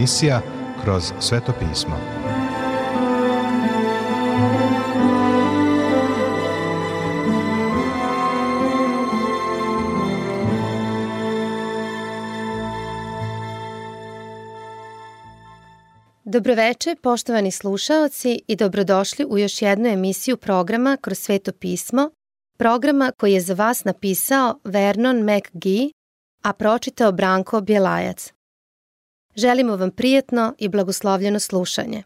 emisija Kroz sveto pismo. Dobroveče, poštovani slušaoci i dobrodošli u još jednu emisiju programa Kroz sveto pismo, programa koji je za vas napisao Vernon McGee, a pročitao Branko Bjelajac. Želimo vam prijatno i blagoslovljeno slušanje.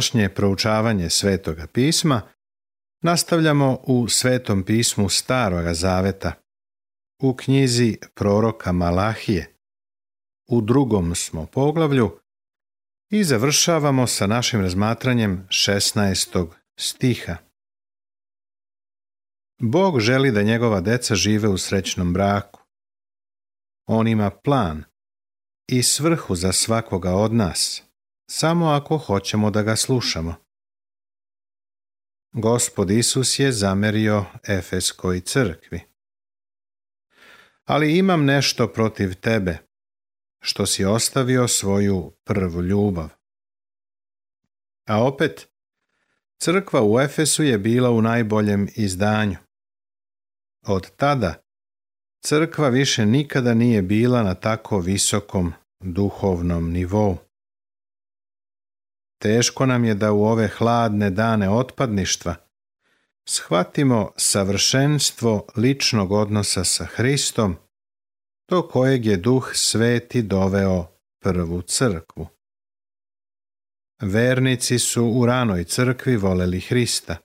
Današnje proučavanje Svetoga pisma nastavljamo u Svetom pismu Staroga Zaveta, u knjizi proroka Malahije. U drugom smo poglavlju i završavamo sa našim razmatranjem 16. stiha. Bog želi da njegova deca žive u srećnom braku. On ima plan i svrhu za svakoga od nas – samo ako hoćemo da ga slušamo. Gospod Isus je zamerio Efeskoj crkvi. Ali imam nešto protiv tebe, što si ostavio svoju prvu ljubav. A opet, crkva u Efesu je bila u najboljem izdanju. Od tada, crkva više nikada nije bila na tako visokom duhovnom nivou. Teško nam je da u ove hladne dane otpadništva shvatimo savršenstvo ličnog odnosa sa Hristom, do kojeg je duh sveti doveo prvu crkvu. Vernici su u ranoj crkvi voleli Hrista.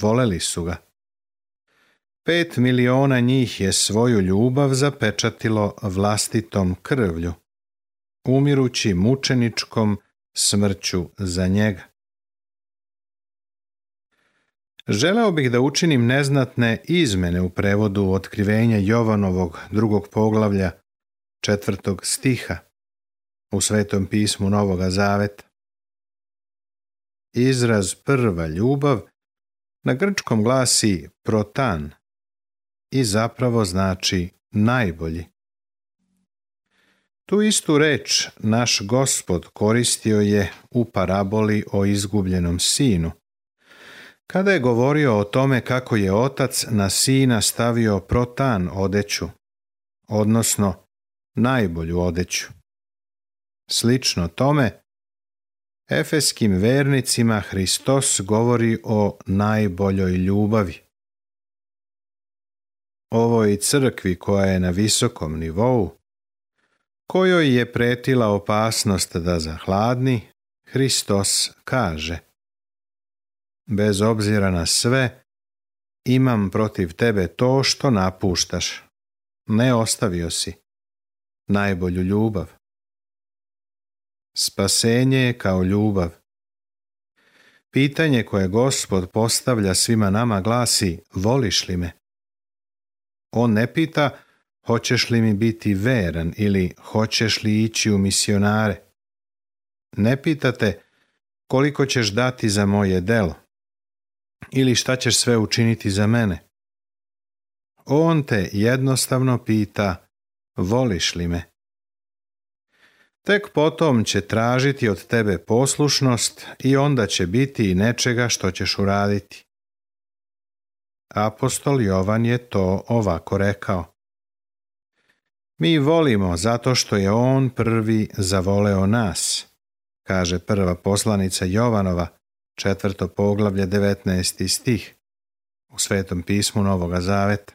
Voleli su ga. Pet miliona njih je svoju ljubav zapečatilo vlastitom krvlju, umirući mučeničkom smrću za njega. Želeo bih da učinim neznatne izmene u prevodu otkrivenja Jovanovog drugog poglavlja četvrtog stiha u Svetom pismu Novoga Zaveta. Izraz prva ljubav na grčkom glasi protan i zapravo znači najbolji. Tu istu reč naš gospod koristio je u paraboli o izgubljenom sinu. Kada je govorio o tome kako je otac na sina stavio protan odeću, odnosno najbolju odeću. Slično tome, efeskim vernicima Hristos govori o najboljoj ljubavi. Ovoj crkvi koja je na visokom nivou, kojoj je pretila opasnost da zahladni, Hristos kaže Bez obzira na sve, imam protiv tebe to što napuštaš. Ne ostavio si najbolju ljubav. Spasenje je kao ljubav. Pitanje koje gospod postavlja svima nama glasi voliš li me? On ne pita hoćeš li mi biti veran ili hoćeš li ići u misionare. Ne pitate koliko ćeš dati za moje delo ili šta ćeš sve učiniti za mene. On te jednostavno pita voliš li me? Tek potom će tražiti od tebe poslušnost i onda će biti i nečega što ćeš uraditi. Apostol Jovan je to ovako rekao. Mi volimo zato što je on prvi zavoleo nas, kaže prva poslanica Jovanova, četvrto poglavlje 19. stih u Svetom pismu Novoga Zaveta.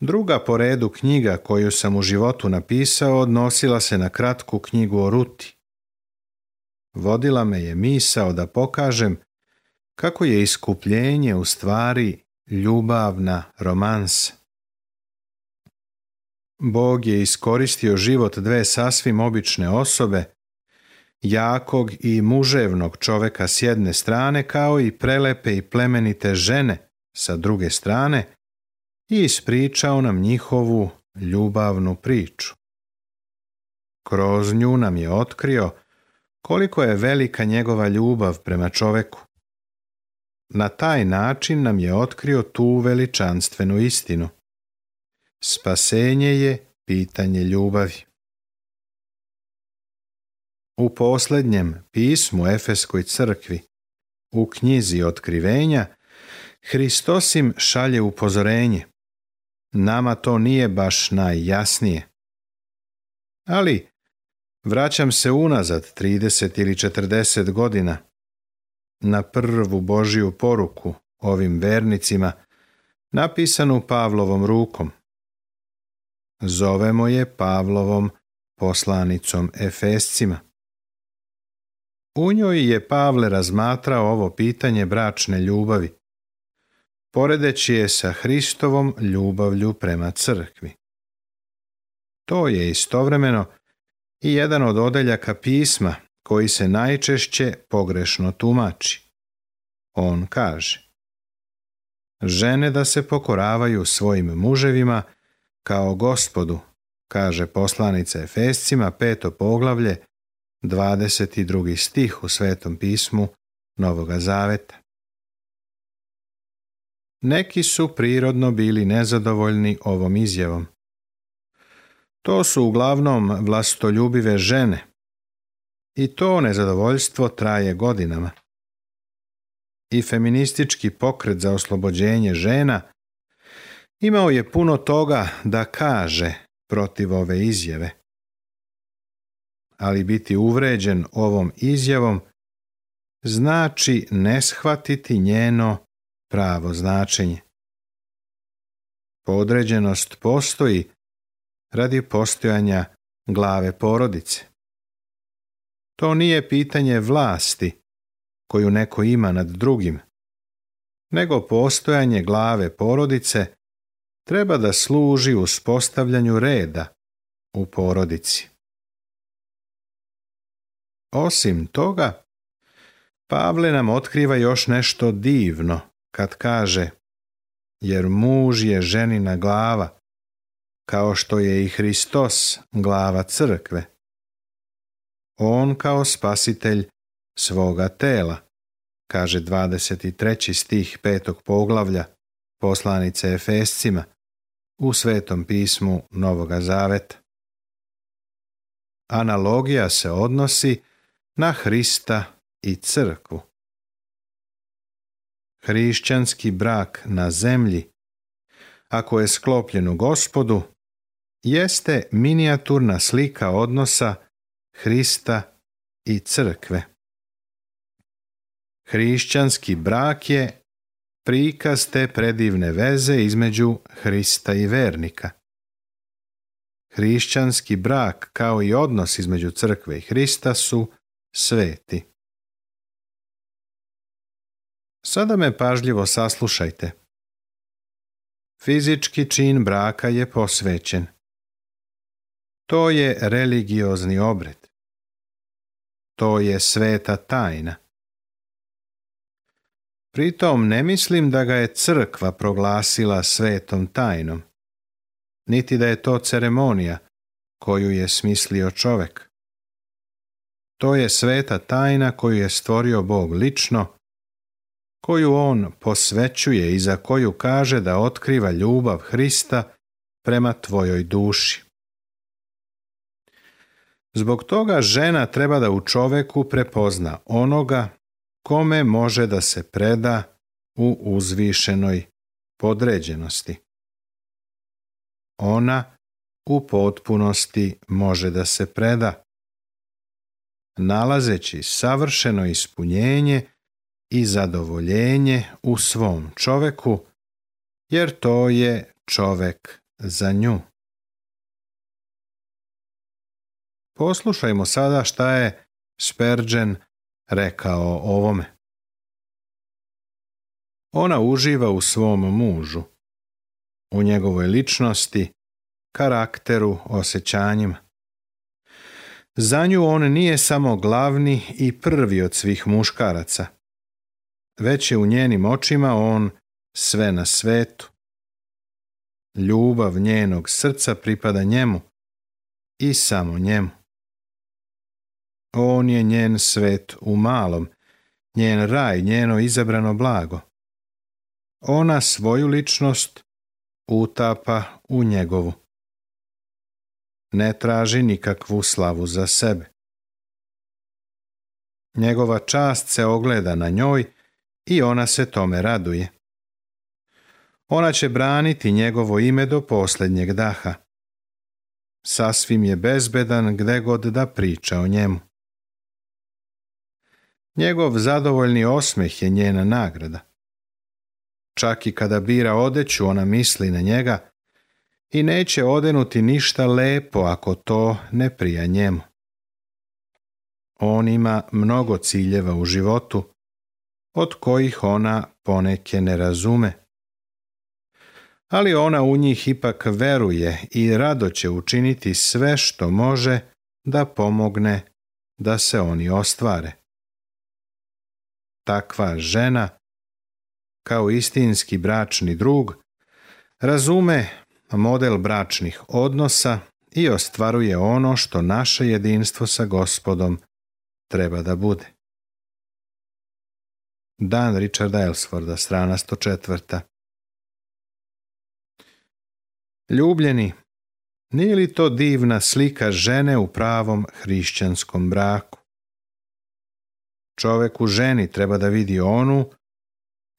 Druga po redu knjiga koju sam u životu napisao odnosila se na kratku knjigu o Ruti. Vodila me je misao da pokažem kako je iskupljenje u stvari ljubavna romansa. Bog je iskoristio život dve sasvim obične osobe, jakog i muževnog čoveka s jedne strane, kao i prelepe i plemenite žene sa druge strane, i ispričao nam njihovu ljubavnu priču. Kroz nju nam je otkrio koliko je velika njegova ljubav prema čoveku. Na taj način nam je otkrio tu veličanstvenu istinu. Spasenje je pitanje ljubavi. U posljednjem pismu Efeskoj crkvi, u knjizi otkrivenja, Hristos im šalje upozorenje. Nama to nije baš najjasnije. Ali, vraćam se unazad 30 ili 40 godina na prvu Božiju poruku ovim vernicima, napisanu Pavlovom rukom. Zovemo je Pavlovom poslanicom Efescima. U njoj je Pavle razmatrao ovo pitanje bračne ljubavi, poredeći je sa Hristovom ljubavlju prema crkvi. To je istovremeno i jedan od odeljaka pisma koji se najčešće pogrešno tumači. On kaže Žene da se pokoravaju svojim muževima kao gospodu, kaže poslanica Efescima peto poglavlje, 22. stih u Svetom pismu Novoga Zaveta. Neki su prirodno bili nezadovoljni ovom izjavom. To su uglavnom vlastoljubive žene i to nezadovoljstvo traje godinama. I feministički pokret za oslobođenje žena imao je puno toga da kaže protiv ove izjave. Ali biti uvređen ovom izjavom znači ne shvatiti njeno pravo značenje. Podređenost postoji radi postojanja glave porodice. To nije pitanje vlasti koju neko ima nad drugim, nego postojanje glave porodice treba da služi uspostavljanju reda u porodici. Osim toga, Pavle nam otkriva još nešto divno kad kaže jer muž je ženina glava, kao što je i Hristos glava crkve. On kao spasitelj svoga tela, kaže 23. stih petog poglavlja poslanice Efescima u Svetom pismu Novoga Zaveta. Analogija se odnosi na Hrista i crkvu. Hrišćanski brak na zemlji, ako je sklopljen u gospodu, jeste minijaturna slika odnosa Hrista i crkve. Hrišćanski brak je prikaz te predivne veze između Hrista i vernika. Hrišćanski brak kao i odnos između crkve i Hrista su sveti. Sada me pažljivo saslušajte. Fizički čin braka je posvećen. To je religiozni obred. To je sveta tajna. Pritom ne mislim da ga je crkva proglasila svetom tajnom, niti da je to ceremonija koju je smislio čovek. To je sveta tajna koju je stvorio Bog lično, koju on posvećuje i za koju kaže da otkriva ljubav Hrista prema tvojoj duši. Zbog toga žena treba da u čoveku prepozna onoga kome može da se preda u uzvišenoj podređenosti. Ona u potpunosti može da se preda, nalazeći savršeno ispunjenje i zadovoljenje u svom čoveku, jer to je čovek za nju. Poslušajmo sada šta je Spurgeon rekao ovome. Ona uživa u svom mužu, u njegovoj ličnosti, karakteru, osjećanjima. Za nju on nije samo glavni i prvi od svih muškaraca, već je u njenim očima on sve na svetu. Ljubav njenog srca pripada njemu i samo njemu. On je njen svet u malom, njen raj, njeno izabrano blago. Ona svoju ličnost utapa u njegovu. Ne traži nikakvu slavu za sebe. Njegova čast se ogleda na njoj i ona se tome raduje. Ona će braniti njegovo ime do posljednjeg daha. Sasvim je bezbedan gde god da priča o njemu. Njegov zadovoljni osmeh je njena nagrada. Čak i kada bira odeću, ona misli na njega i neće odenuti ništa lepo ako to ne prija njemu. On ima mnogo ciljeva u životu, od kojih ona poneke ne razume. Ali ona u njih ipak veruje i rado će učiniti sve što može da pomogne da se oni ostvare takva žena, kao istinski bračni drug, razume model bračnih odnosa i ostvaruje ono što naše jedinstvo sa gospodom treba da bude. Dan Richarda Elsforda, strana 104. Ljubljeni, nije li to divna slika žene u pravom hrišćanskom braku? Čovek u ženi treba da vidi onu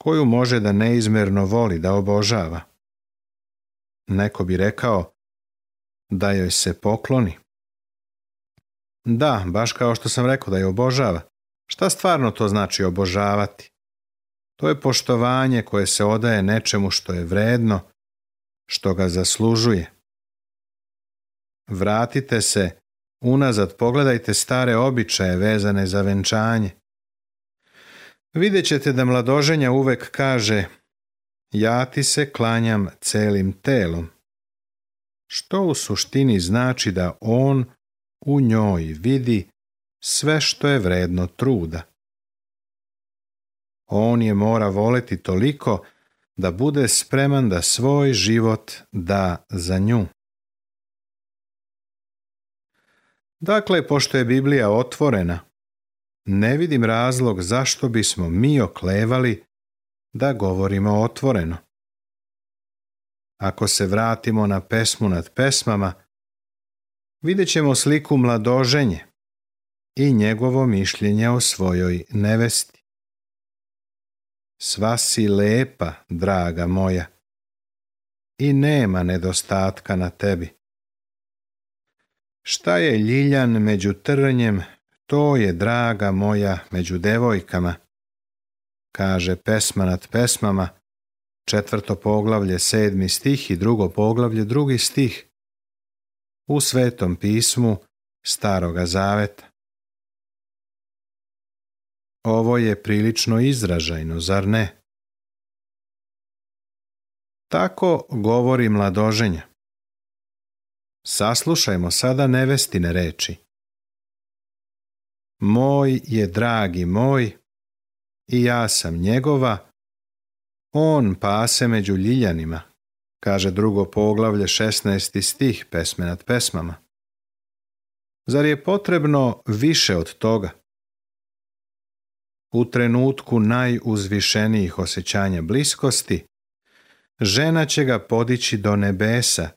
koju može da neizmerno voli da obožava. Neko bi rekao da joj se pokloni. Da, baš kao što sam rekao da je obožava. Šta stvarno to znači obožavati? To je poštovanje koje se odaje nečemu što je vredno, što ga zaslužuje. Vratite se unazad, pogledajte stare običaje vezane za venčanje. Vidjet ćete da mladoženja uvek kaže ja ti se klanjam celim telom. Što u suštini znači da on u njoj vidi sve što je vredno truda. On je mora voleti toliko da bude spreman da svoj život da za nju. Dakle, pošto je Biblija otvorena, ne vidim razlog zašto bismo mi oklevali da govorimo otvoreno. Ako se vratimo na pesmu nad pesmama, vidjet ćemo sliku mladoženje i njegovo mišljenje o svojoj nevesti. Sva si lepa, draga moja, i nema nedostatka na tebi. Šta je ljiljan među trnjem to je, draga moja, među devojkama, kaže pesma nad pesmama, četvrto poglavlje, sedmi stih i drugo poglavlje, drugi stih, u svetom pismu Staroga Zaveta. Ovo je prilično izražajno, zar ne? Tako govori mladoženja. Saslušajmo sada nevestine reči. Moj je dragi moj i ja sam njegova, on pase među ljiljanima, kaže drugo poglavlje 16. stih pesme nad pesmama. Zar je potrebno više od toga? U trenutku najuzvišenijih osjećanja bliskosti, žena će ga podići do nebesa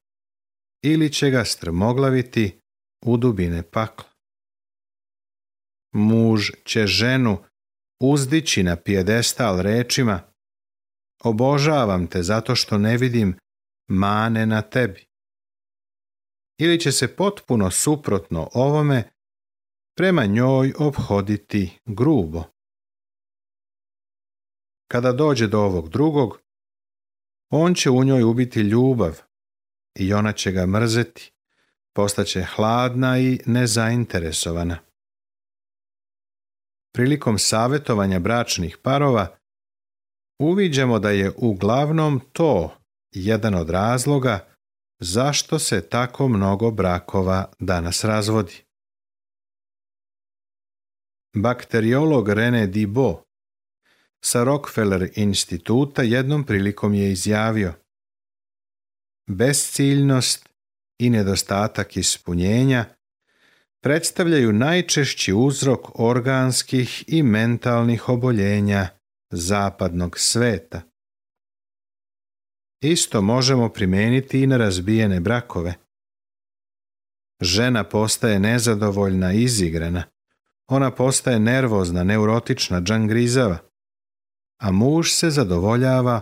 ili će ga strmoglaviti u dubine pakla. Muž će ženu uzdići na pijedestal rečima Obožavam te zato što ne vidim mane na tebi. Ili će se potpuno suprotno ovome prema njoj obhoditi grubo. Kada dođe do ovog drugog, on će u njoj ubiti ljubav i ona će ga mrzeti, postaće hladna i nezainteresovana. Prilikom savjetovanja bračnih parova uviđamo da je uglavnom to jedan od razloga zašto se tako mnogo brakova danas razvodi. Bakteriolog René Dibo sa Rockefeller instituta jednom prilikom je izjavio Besciljnost i nedostatak ispunjenja predstavljaju najčešći uzrok organskih i mentalnih oboljenja zapadnog sveta. Isto možemo primijeniti i na razbijene brakove. Žena postaje nezadovoljna i izigrana. Ona postaje nervozna, neurotična, džangrizava. A muž se zadovoljava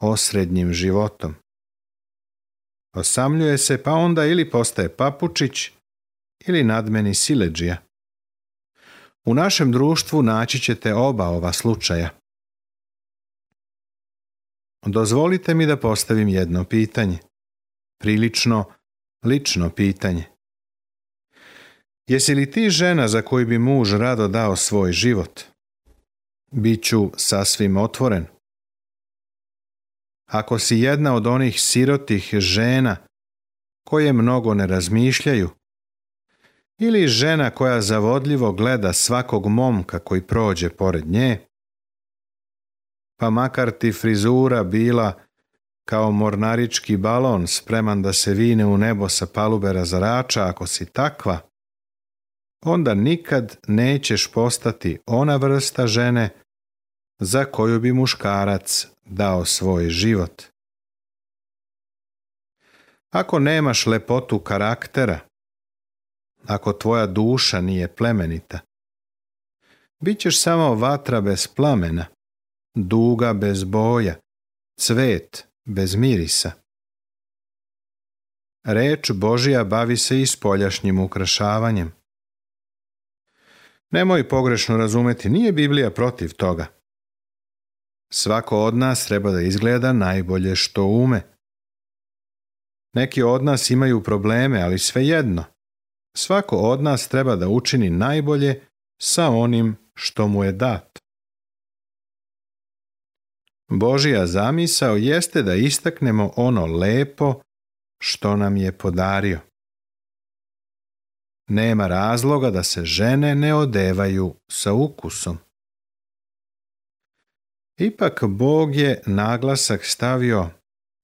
osrednjim životom. Osamljuje se pa onda ili postaje papučić ili nadmeni sileđija. U našem društvu naći ćete oba ova slučaja. Dozvolite mi da postavim jedno pitanje. Prilično lično pitanje. Jesi li ti žena za koju bi muž rado dao svoj život? Biću sasvim otvoren. Ako si jedna od onih sirotih žena koje mnogo ne razmišljaju, ili žena koja zavodljivo gleda svakog momka koji prođe pored nje, pa makar ti frizura bila kao mornarički balon spreman da se vine u nebo sa palube razarača ako si takva, onda nikad nećeš postati ona vrsta žene za koju bi muškarac dao svoj život. Ako nemaš lepotu karaktera, ako tvoja duša nije plemenita, bit ćeš samo vatra bez plamena, duga bez boja, cvet bez mirisa. Reč Božija bavi se i spoljašnjim ukrašavanjem. Nemoj pogrešno razumeti, nije Biblija protiv toga. Svako od nas treba da izgleda najbolje što ume. Neki od nas imaju probleme, ali svejedno. Svako od nas treba da učini najbolje sa onim što mu je dat. Božija zamisao jeste da istaknemo ono lepo što nam je podario. Nema razloga da se žene ne odevaju sa ukusom. Ipak Bog je naglasak stavio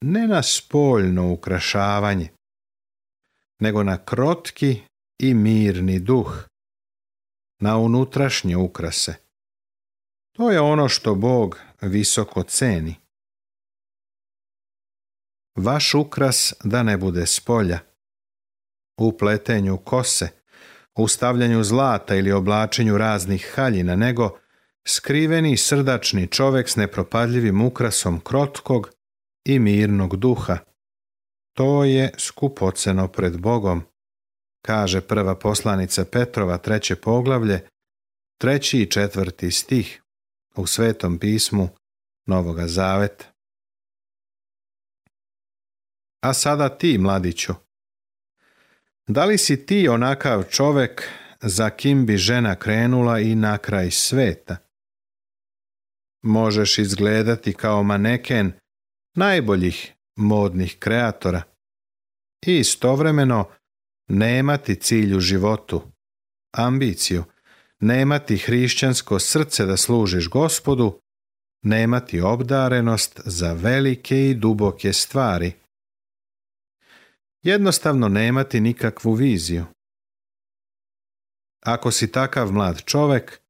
ne na spoljno ukrašavanje, nego na krotki i mirni duh, na unutrašnje ukrase. To je ono što Bog visoko ceni. Vaš ukras da ne bude spolja. U pletenju kose, u stavljanju zlata ili oblačenju raznih haljina, nego skriveni srdačni čovek s nepropadljivim ukrasom krotkog i mirnog duha. To je skupoceno pred Bogom, kaže prva poslanica Petrova treće poglavlje, treći i četvrti stih u Svetom pismu Novoga Zaveta. A sada ti, mladiću, da li si ti onakav čovek za kim bi žena krenula i na kraj sveta. Možeš izgledati kao maneken najboljih modnih kreatora i istovremeno nemati cilj u životu, ambiciju, nemati hrišćansko srce da služiš gospodu, nemati obdarenost za velike i duboke stvari. Jednostavno nemati nikakvu viziju. Ako si takav mlad čovek,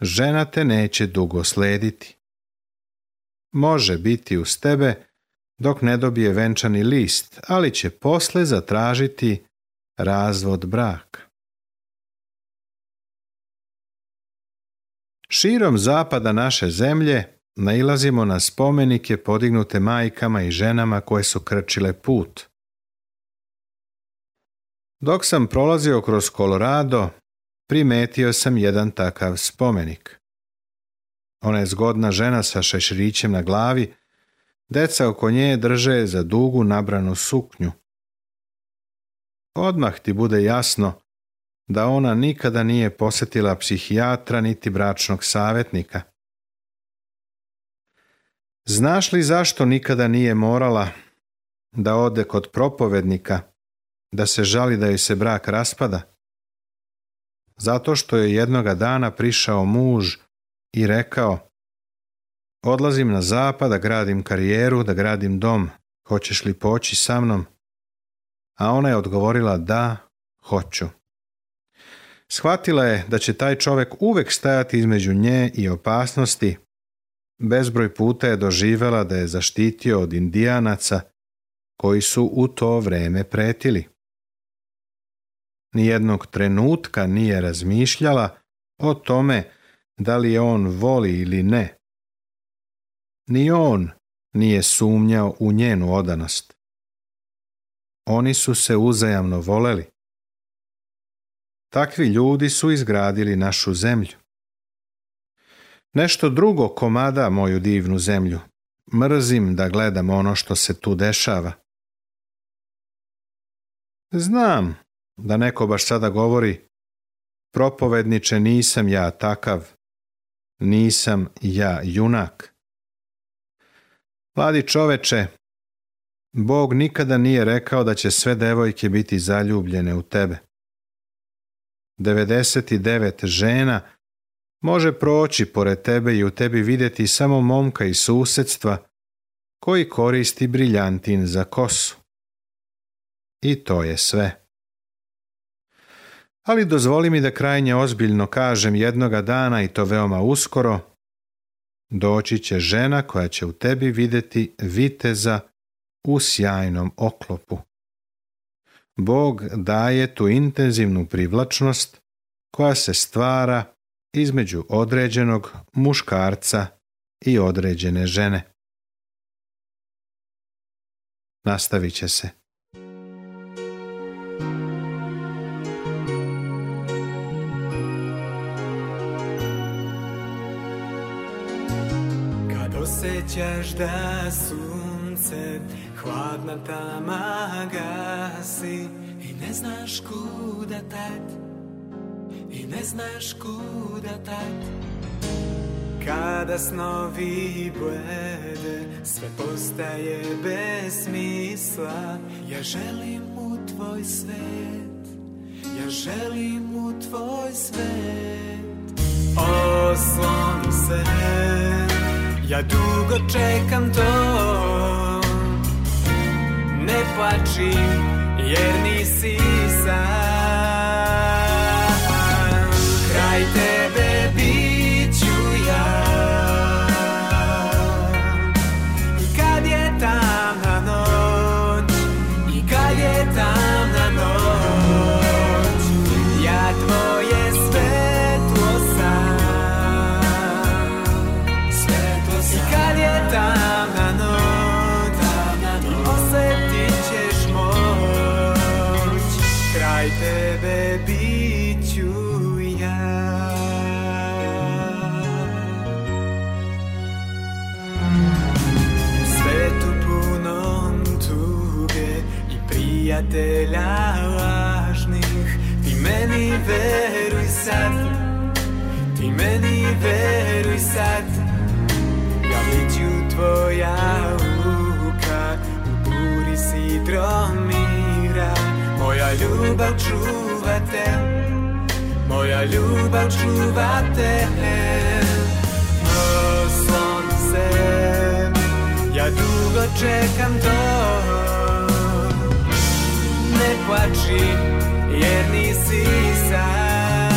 žena te neće dugo slediti. Može biti uz tebe dok ne dobije venčani list, ali će posle zatražiti razvod braka. Širom zapada naše zemlje nailazimo na spomenike podignute majkama i ženama koje su krčile put. Dok sam prolazio kroz Colorado, primetio sam jedan takav spomenik. Ona je zgodna žena sa šeširićem na glavi, deca oko nje drže za dugu nabranu suknju. Odmah ti bude jasno da ona nikada nije posjetila psihijatra niti bračnog savjetnika. Znaš li zašto nikada nije morala da ode kod propovednika, da se žali da joj se brak raspada? Zato što je jednoga dana prišao muž i rekao Odlazim na zapad da gradim karijeru, da gradim dom. Hoćeš li poći sa mnom? A ona je odgovorila da, hoću. Shvatila je da će taj čovjek uvek stajati između nje i opasnosti. Bezbroj puta je doživjela da je zaštitio od indijanaca koji su u to vreme pretili. Nijednog trenutka nije razmišljala o tome da li je on voli ili ne. Ni on nije sumnjao u njenu odanost. Oni su se uzajamno voleli. Takvi ljudi su izgradili našu zemlju. Nešto drugo komada moju divnu zemlju. Mrzim da gledam ono što se tu dešava. Znam da neko baš sada govori propovedniče nisam ja takav, nisam ja junak. Mladi čoveče, Bog nikada nije rekao da će sve devojke biti zaljubljene u tebe. 99 žena može proći pored tebe i u tebi vidjeti samo momka iz susjedstva koji koristi briljantin za kosu. I to je sve. Ali dozvoli mi da krajnje ozbiljno kažem jednoga dana i to veoma uskoro, doći će žena koja će u tebi vidjeti viteza u sjajnom oklopu. Bog daje tu intenzivnu privlačnost koja se stvara između određenog muškarca i određene žene. Nastavit će se. Kad osjećaš da sunce hladna tama gasi i ne znaš kuda tad. I ne znaš kuda tad. Kada snovi blede, sve postaje bez smisla. Ja želim u tvoj svet, ja želim u tvoj svet. Osloni se, ja dugo čekam to Ne plači, jer nisi sam veruj sad. Ti meni veruj sad. Ja bit tvoja ruka U buri si dromira. Moja ljubav čuva te Moja ljubav čuva te. O sunce Ja dugo čekam to. Ne plači jer nisi sam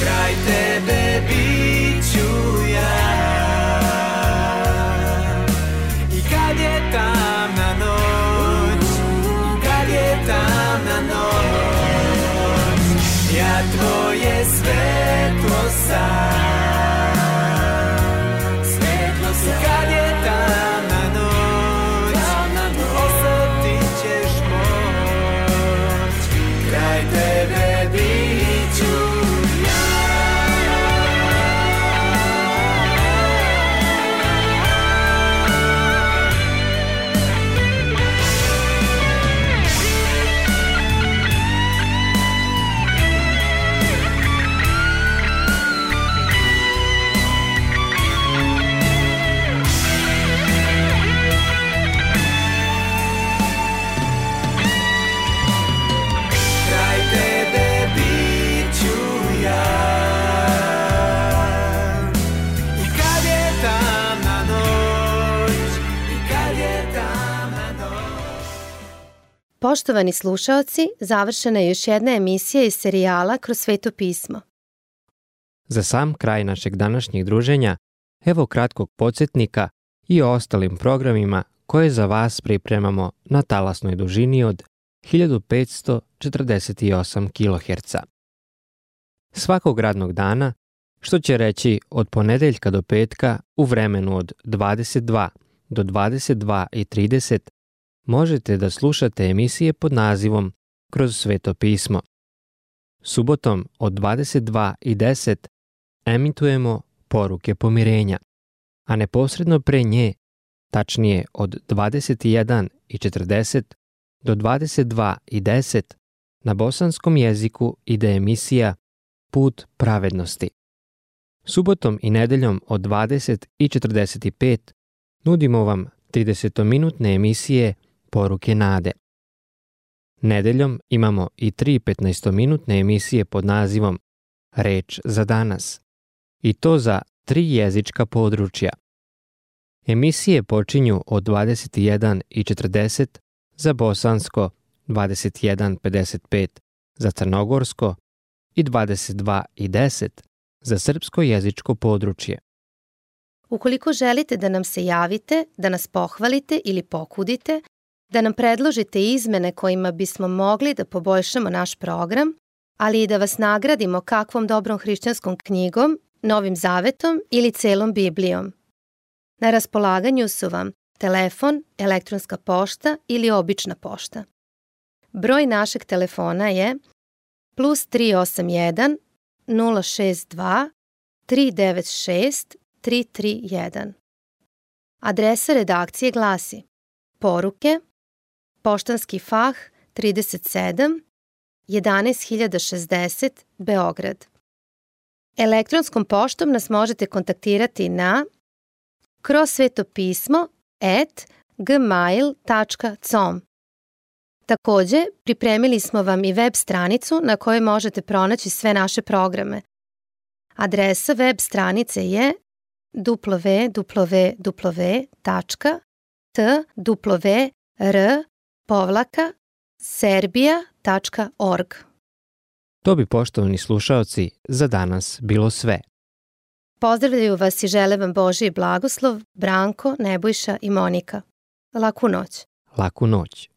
Kraj tebe Poštovani slušaoci, završena je još jedna emisija iz serijala Kroz sveto pismo. Za sam kraj našeg današnjeg druženja, evo kratkog podsjetnika i o ostalim programima koje za vas pripremamo na talasnoj dužini od 1548 kHz. Svakog radnog dana, što će reći od ponedeljka do petka u vremenu od 22 do 22.30, možete da slušate emisije pod nazivom Kroz sveto pismo. Subotom od 22.10 emitujemo poruke pomirenja, a neposredno pre nje, tačnije od 21.40 do 22.10 na bosanskom jeziku ide emisija Put pravednosti. Subotom i nedeljom od 20.45 nudimo vam 30-minutne emisije Poruke nade. Nedeljom imamo i tri 15-minutne emisije pod nazivom Reč za danas. I to za tri jezička područja. Emisije počinju od 21.40 za bosansko, 21.55 za crnogorsko i 22.10 za srpsko jezičko područje. Ukoliko želite da nam se javite, da nas pohvalite ili pokudite, da nam predložite izmene kojima bismo mogli da poboljšamo naš program, ali i da vas nagradimo kakvom dobrom hrišćanskom knjigom, Novim Zavetom ili celom Biblijom. Na raspolaganju su vam telefon, elektronska pošta ili obična pošta. Broj našeg telefona je plus 381 062 396 331. Adresa redakcije glasi Poruke Poštanski fah 37 11060 Beograd. Elektronskom poštom nas možete kontaktirati na kroz svetopismo at gmail.com. Takođe, pripremili smo vam i web stranicu na kojoj možete pronaći sve naše programe. Adresa web stranice je www.twr povlaka serbia.org. To bi poštovani slušaoci za danas bilo sve. Pozdravljaju vas i žele vam Božiji blagoslov Branko, Nebojša i Monika. Laku noć. Laku noć.